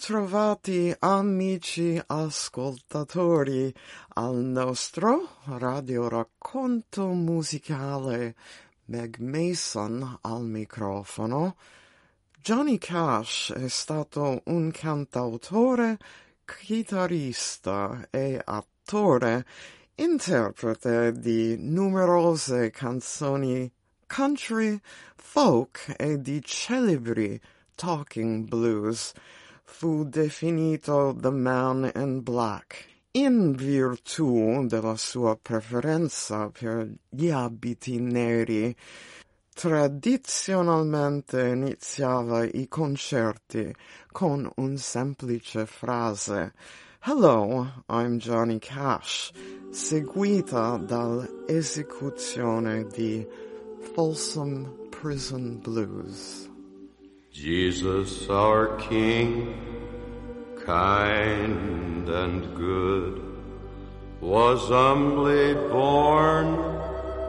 ritrovati amici ascoltatori al nostro radio racconto musicale Meg Mason al microfono. Johnny Cash è stato un cantautore, chitarrista e attore, interprete di numerose canzoni country, folk e di celebri talking blues fu definito The Man in Black in virtù della sua preferenza per gli abiti neri. Tradizionalmente iniziava i concerti con un semplice frase Hello, I'm Johnny Cash, seguita dall'esecuzione di Folsom Prison Blues. Jesus our King, kind and good, was humbly born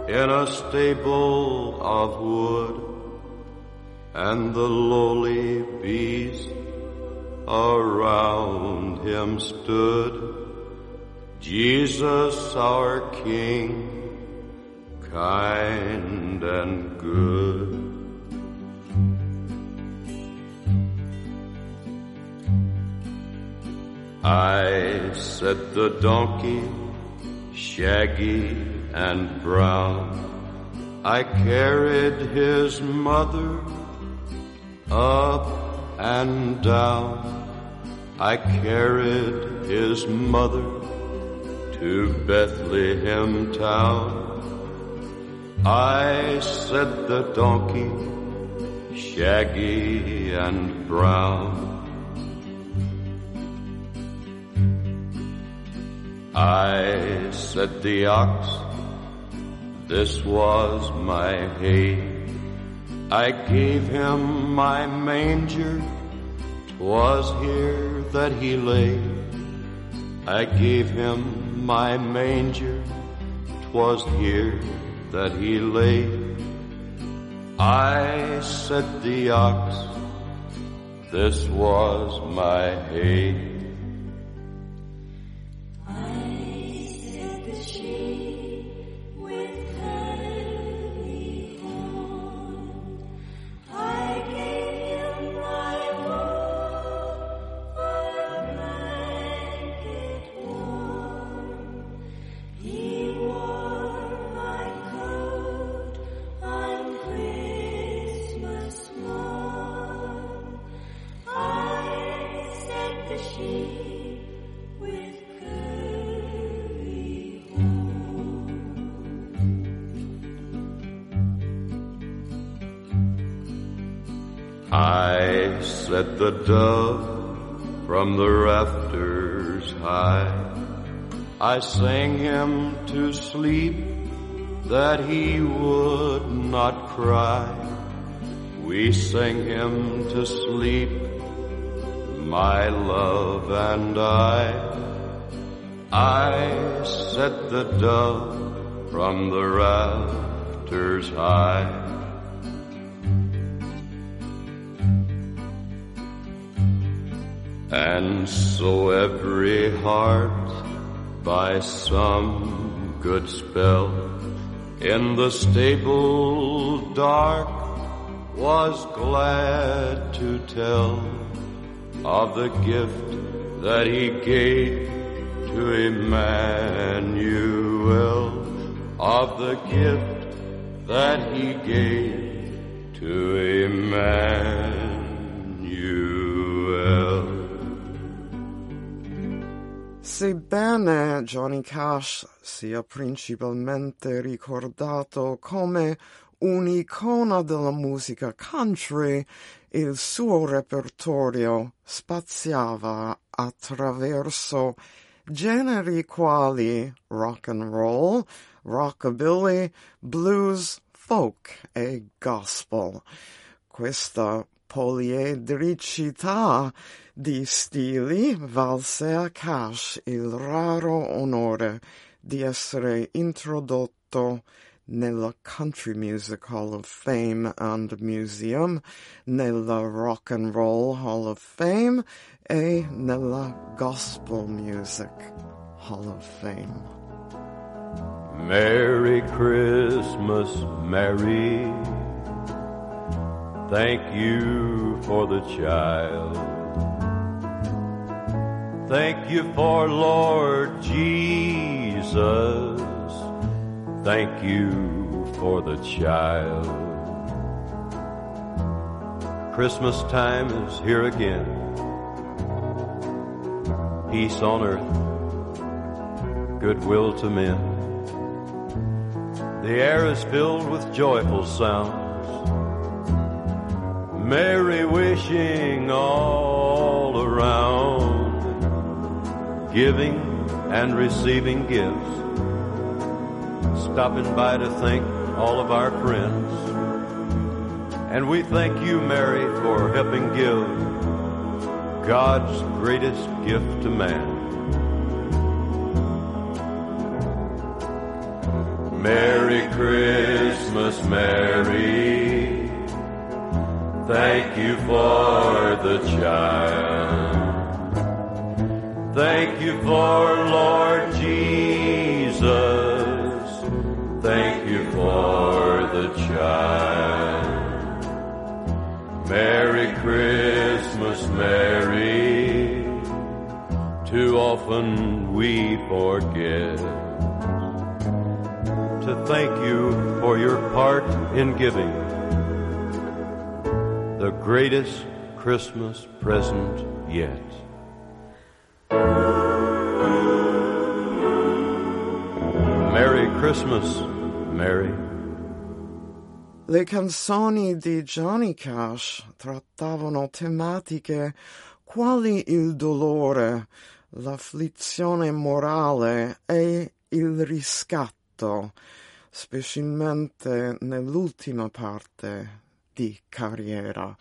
in a stable of wood, and the lowly beast around him stood. Jesus our King, kind and good. I said the donkey, shaggy and brown, I carried his mother up and down. I carried his mother to Bethlehem town. I said the donkey, shaggy and brown, I said the ox, this was my hay. I gave him my manger, 'twas here that he lay. I gave him my manger, 'twas here that he lay. I said the ox, this was my hay. I set the dove from the rafters high. I sang him to sleep that he would not cry. We sang him to sleep, my love and I. I set the dove from the rafters high. And so every heart by some good spell in the stable dark was glad to tell of the gift that he gave to Emmanuel, of the gift that he gave to Emmanuel. Sebbene Johnny Cash sia principalmente ricordato come un'icona della musica country, il suo repertorio spaziava attraverso generi quali rock and roll, rockabilly, blues, folk e gospel. Questa poliedricità di stili valse Cash il raro onore di essere introdotto nella Country Music Hall of Fame and Museum, nella Rock and Roll Hall of Fame e nella Gospel Music Hall of Fame. Merry Christmas, Mary. Thank you for the child. Thank you for Lord Jesus. Thank you for the child. Christmas time is here again. Peace on earth, goodwill to men. The air is filled with joyful sounds. Merry wishing all around. Giving and receiving gifts. Stopping by to thank all of our friends. And we thank you, Mary, for helping give God's greatest gift to man. Merry Christmas, Mary. Thank you for the child. Thank you for Lord Jesus. Thank you for the child. Merry Christmas, Mary. Too often we forget to thank you for your part in giving greatest Christmas present yet. Merry Christmas, Mary. Le canzoni di Johnny Cash trattavano tematiche quali il dolore, l'afflizione morale e il riscatto, specialmente nell'ultima parte di carriera.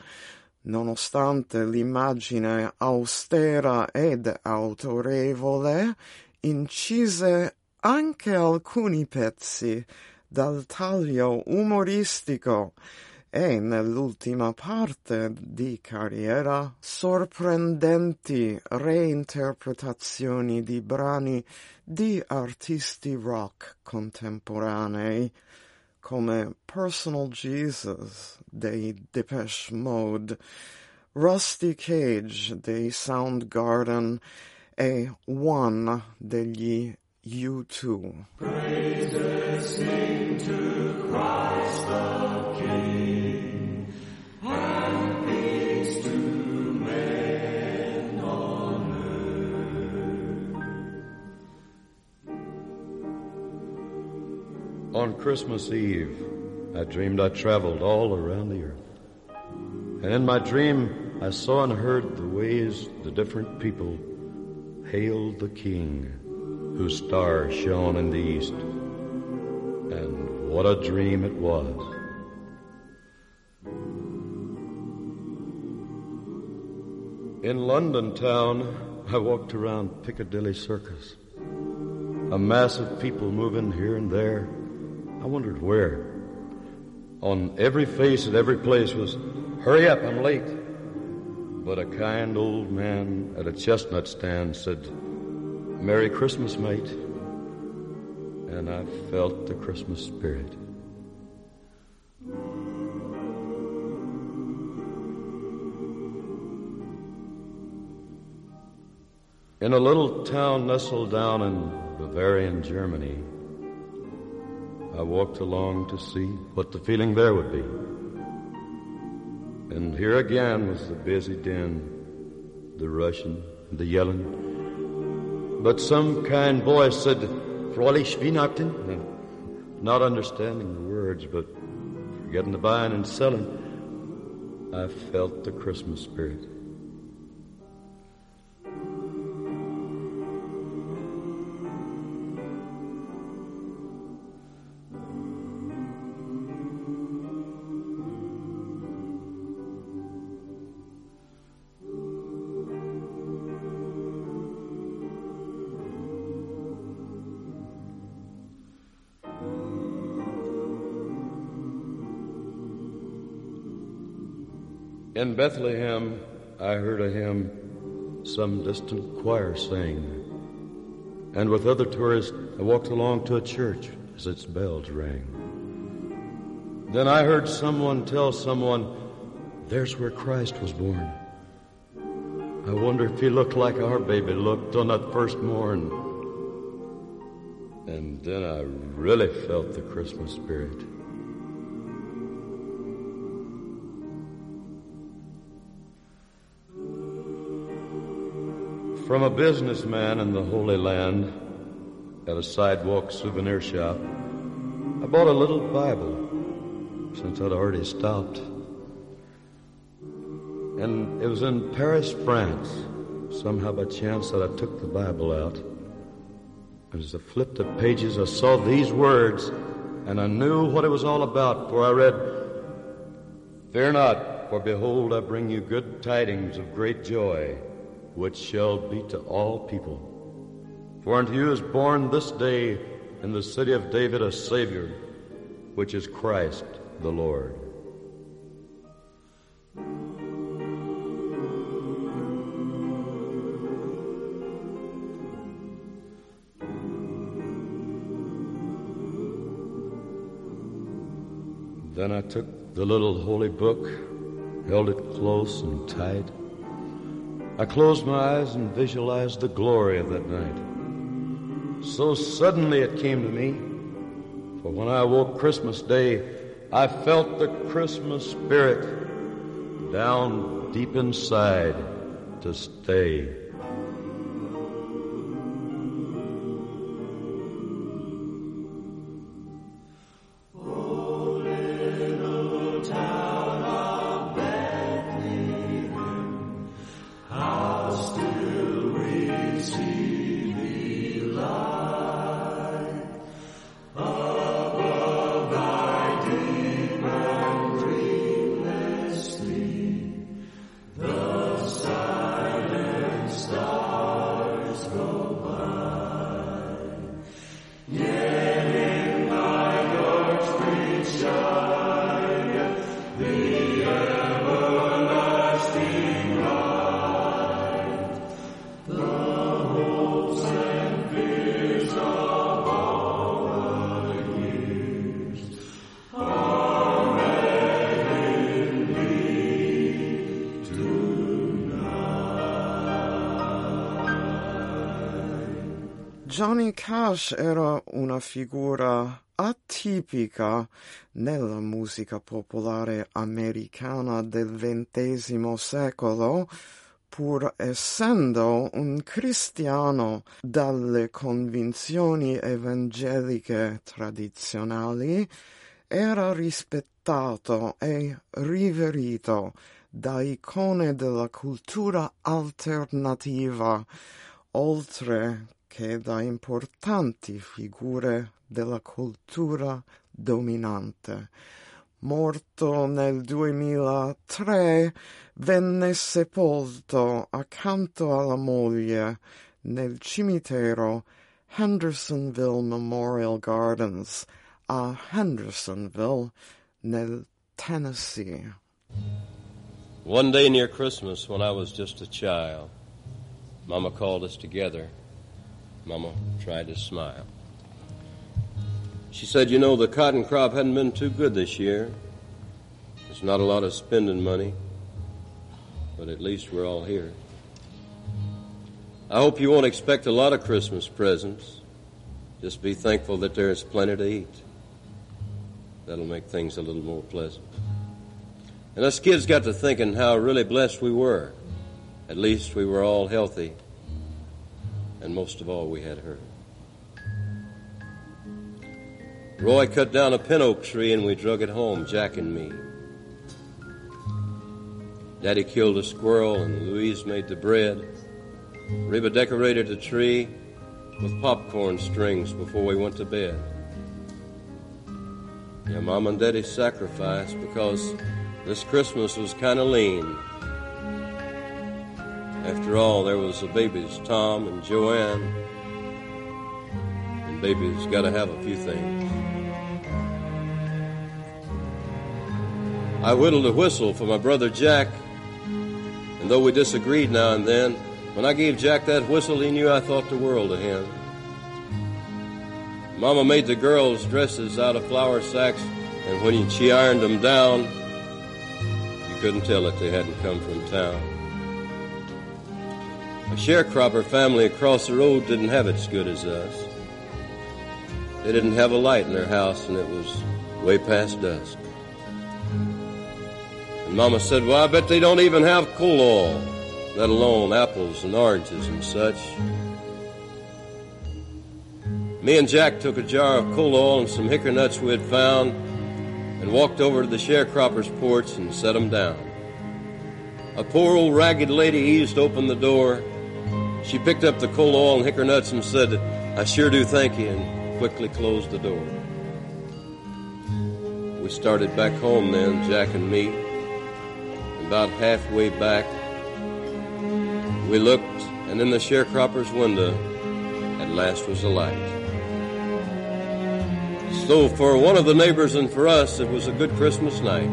Nonostante l'immagine austera ed autorevole, incise anche alcuni pezzi dal taglio umoristico e nell'ultima parte di carriera sorprendenti reinterpretazioni di brani di artisti rock contemporanei come Personal Jesus dei Depeche Mode, Rusty Cage dei Soundgarden. E One degli U2. On Christmas Eve, I dreamed I traveled all around the earth. And in my dream, I saw and heard the ways the different people hailed the King whose star shone in the east. And what a dream it was. In London town, I walked around Piccadilly Circus. A mass of people moving here and there. I wondered where. On every face at every place was, hurry up, I'm late. But a kind old man at a chestnut stand said, Merry Christmas, mate. And I felt the Christmas spirit. In a little town nestled down in Bavarian Germany, I walked along to see what the feeling there would be. And here again was the busy din, the rushing, the yelling. But some kind voice said, Fräulich Weihnachten, not understanding the words, but forgetting the buying and selling, I felt the Christmas spirit. In Bethlehem, I heard a hymn some distant choir sing. And with other tourists, I walked along to a church as its bells rang. Then I heard someone tell someone, there's where Christ was born. I wonder if he looked like our baby looked on that first morn. And then I really felt the Christmas spirit. From a businessman in the Holy Land at a sidewalk souvenir shop, I bought a little Bible since I'd already stopped. And it was in Paris, France, somehow by chance that I took the Bible out. And as I flipped the pages, I saw these words, and I knew what it was all about, for I read, Fear not, for behold, I bring you good tidings of great joy, which shall be to all people. For unto you is born this day in the city of David a Savior, which is Christ the Lord. Then I took the little holy book, held it close and tight. I closed my eyes and visualized the glory of that night. So suddenly it came to me, for when I woke Christmas Day, I felt the Christmas spirit down deep inside to stay. Cash era una figura atipica nella musica popolare americana del XX secolo, pur essendo un cristiano dalle convinzioni evangeliche tradizionali, era rispettato e riverito da icone della cultura alternativa, oltre che da importanti figure della cultura dominante. Morto nel 2003, venne sepolto accanto alla moglie nel cimitero Hendersonville Memorial Gardens a Hendersonville, nel Tennessee. One day near Christmas, when I was just a child, Mama called us together. Mama tried to smile. She said, You know, the cotton crop hadn't been too good this year. There's not a lot of spending money, but at least we're all here. I hope you won't expect a lot of Christmas presents. Just be thankful that there's plenty to eat. That'll make things a little more pleasant. And us kids got to thinking how really blessed we were. At least we were all healthy. And most of all, we had her. Roy cut down a pin oak tree and we drug it home, Jack and me. Daddy killed a squirrel and Louise made the bread. Reba decorated the tree with popcorn strings before we went to bed. Yeah, Mom and Daddy sacrificed because this Christmas was kind of lean. After all, there was the babies, Tom and Joanne. And babies got to have a few things. I whittled a whistle for my brother Jack And though we disagreed now and then, when I gave Jack that whistle, he knew I thought the world of him. Mama made the girls' dresses out of flour sacks, and when she ironed them down, you couldn't tell that they hadn't come from town. A sharecropper family across the road didn't have it as good as us. They didn't have a light in their house, and it was way past dusk. And Mama said, Well, I bet they don't even have coal oil, let alone apples and oranges and such. Me and Jack took a jar of coal oil and some hickory nuts we had found and walked over to the sharecropper's porch and set 'em down. A poor old ragged lady eased open the door. She picked up the coal oil and hickory nuts and said, I sure do thank you, and quickly closed the door. We started back home then, Jack and me. About halfway back, we looked, and in the sharecropper's window, at last was a light. So for one of the neighbors and for us, it was a good Christmas night.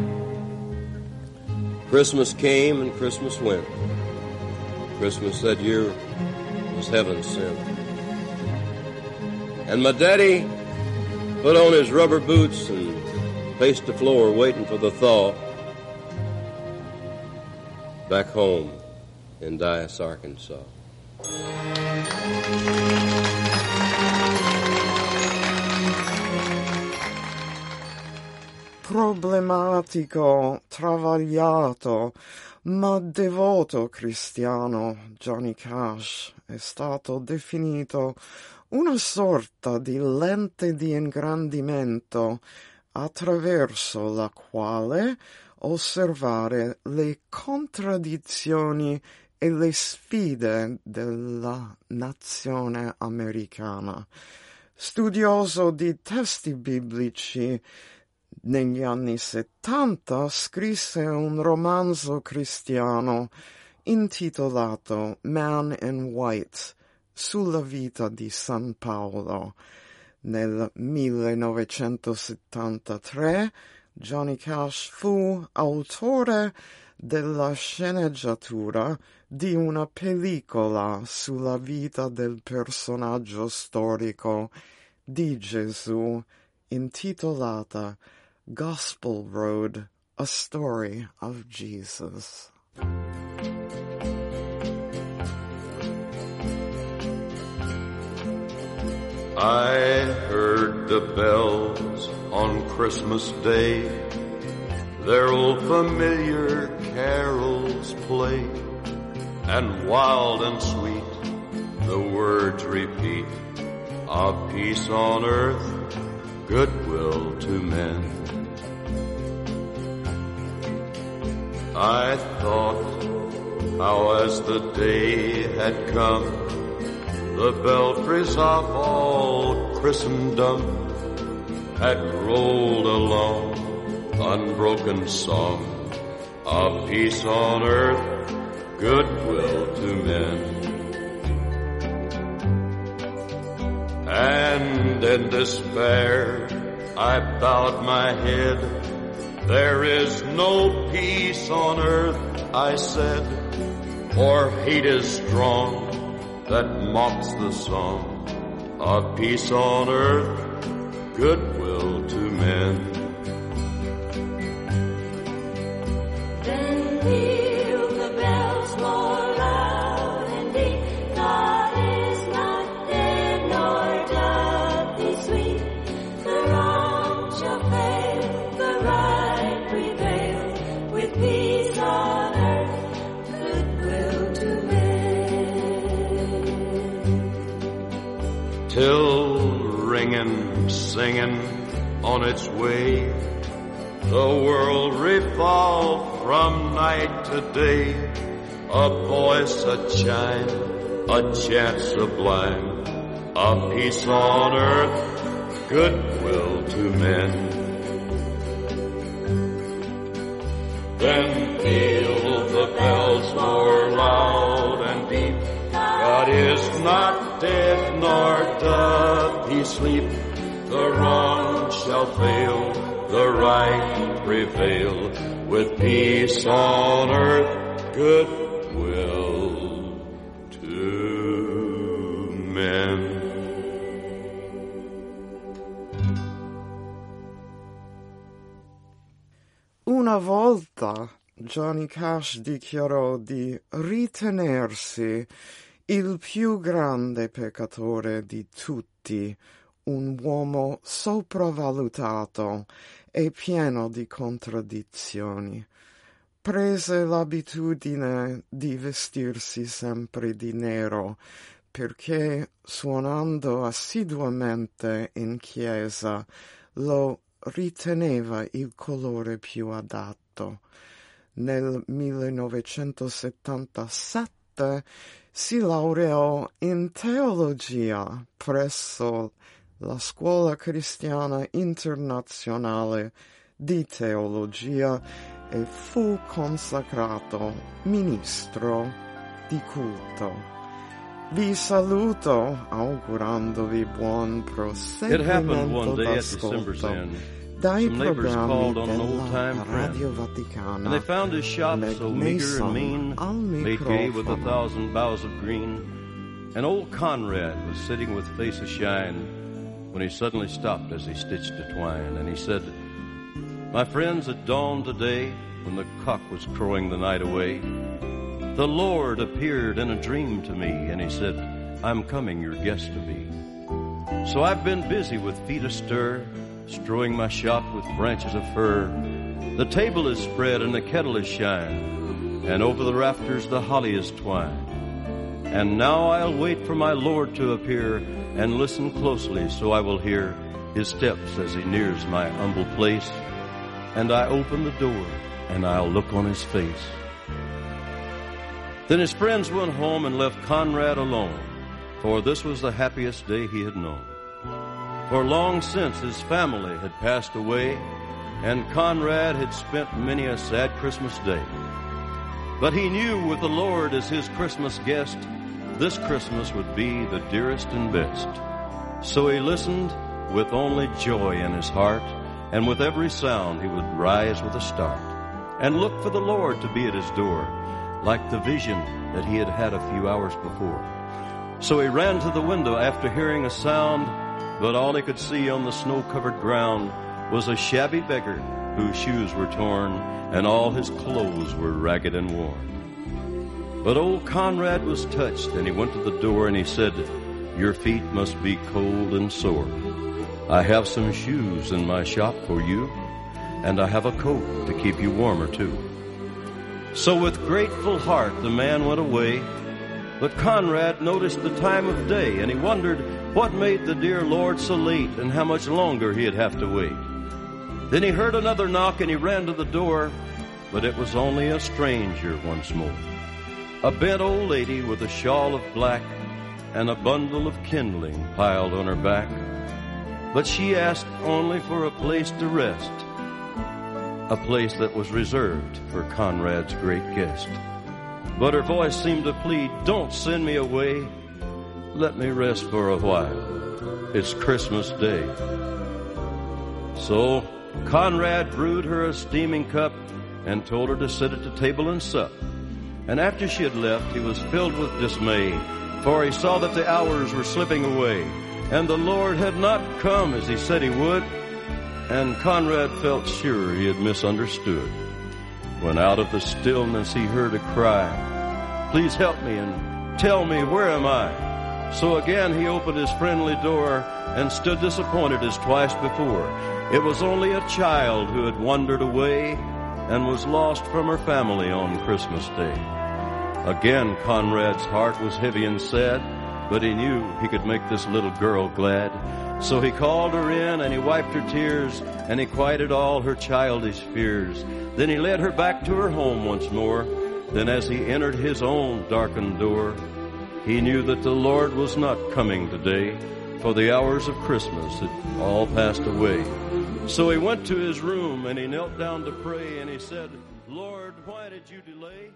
Christmas came and Christmas went. Christmas that year was heaven sent. And my daddy put on his rubber boots and paced the floor waiting for the thaw back home in Dyess, Arkansas. problematico, travagliato, ma devoto cristiano, Johnny Cash è stato definito una sorta di lente di ingrandimento attraverso la quale osservare le contraddizioni e le sfide della nazione americana. Studioso di testi biblici, negli anni settanta scrisse un romanzo cristiano intitolato Man in White sulla vita di San Paolo. Nel 1973 Johnny Cash fu autore della sceneggiatura di una pellicola sulla vita del personaggio storico di Gesù intitolata Gospel Road, A Story of Jesus. I heard the bells on Christmas Day, their old familiar carols play, and wild and sweet the words repeat of peace on earth, I thought how as the day had come, the belfries of all Christendom had rolled along unbroken song of peace on earth, goodwill to men. And in despair, I bowed my head. There is no peace on earth, I said, for hate is strong that mocks the song of peace on earth, goodwill to men. Till ringing, singing on its way. The world revolved from night to day. A voice, a chime, a chant sublime of peace on earth, goodwill to men. Then peal the bells more loud and deep. God is not sleep. The wrong shall fail, the right prevail, with peace on earth, goodwill to men. Una volta Johnny Cash dichiarò di ritenersi il più grande peccatore di tutti, un uomo sopravvalutato e pieno di contraddizioni. Prese l'abitudine di vestirsi sempre di nero perché suonando assiduamente in chiesa lo riteneva il colore più adatto. Nel 1977 si laureò in teologia presso la Scuola Cristiana Internazionale di Teologia e fu consacrato ministro di culto. Vi saluto augurandovi buon It happened one proseguimento day at December's d'ascolto end. dai Some neighbors programmi called on an della old-time friend, Radio And Vaticana. they found his shop Meg so meager Mason and mean, al made gay with a microfono. thousand boughs of green. And old Conrad was sitting with face ashine when he suddenly stopped as he stitched a twine. And he said, My friends, at dawn today, when the cock was crowing the night away, the Lord appeared in a dream to me, and he said, I'm coming your guest to be. So I've been busy with feet astir, strewing my shop with branches of fir. The table is spread and the kettle is shined, and over the rafters the holly is twined. And now I'll wait for my Lord to appear and listen closely so I will hear his steps as he nears my humble place. And I open the door and I'll look on his face. Then his friends went home and left Conrad alone, for this was the happiest day he had known. For long since his family had passed away, and Conrad had spent many a sad Christmas day. But he knew with the Lord as his Christmas guest, this Christmas would be the dearest and best. So he listened with only joy in his heart, and with every sound he would rise with a start, and look for the Lord to be at his door, like the vision that he had had a few hours before. So he ran to the window after hearing a sound, but all he could see on the snow covered ground was a shabby beggar whose shoes were torn and all his clothes were ragged and worn. But old Conrad was touched and he went to the door and he said, Your feet must be cold and sore. I have some shoes in my shop for you, and I have a coat to keep you warmer too. So with grateful heart the man went away, but Conrad noticed the time of day and he wondered what made the dear Lord so late and how much longer he'd have to wait. Then he heard another knock and he ran to the door, but it was only a stranger once more. A bent old lady with a shawl of black and a bundle of kindling piled on her back. But she asked only for a place to rest, a place that was reserved for Conrad's great guest. But her voice seemed to plead, Don't send me away. Let me rest for a while. It's Christmas Day. So Conrad brewed her a steaming cup and told her to sit at the table and sup. And after she had left, he was filled with dismay, for he saw that the hours were slipping away, and the Lord had not come as he said he would. And Conrad felt sure he had misunderstood. When out of the stillness he heard a cry, Please help me and tell me where am I? So again he opened his friendly door and stood disappointed as twice before. It was only a child who had wandered away and was lost from her family on Christmas Day. Again Conrad's heart was heavy and sad, but he knew he could make this little girl glad. So he called her in and he wiped her tears and he quieted all her childish fears. Then he led her back to her home once more. Then as he entered his own darkened door, he knew that the Lord was not coming today, for the hours of Christmas had all passed away. So he went to his room and he knelt down to pray and he said, Lord, why did you delay?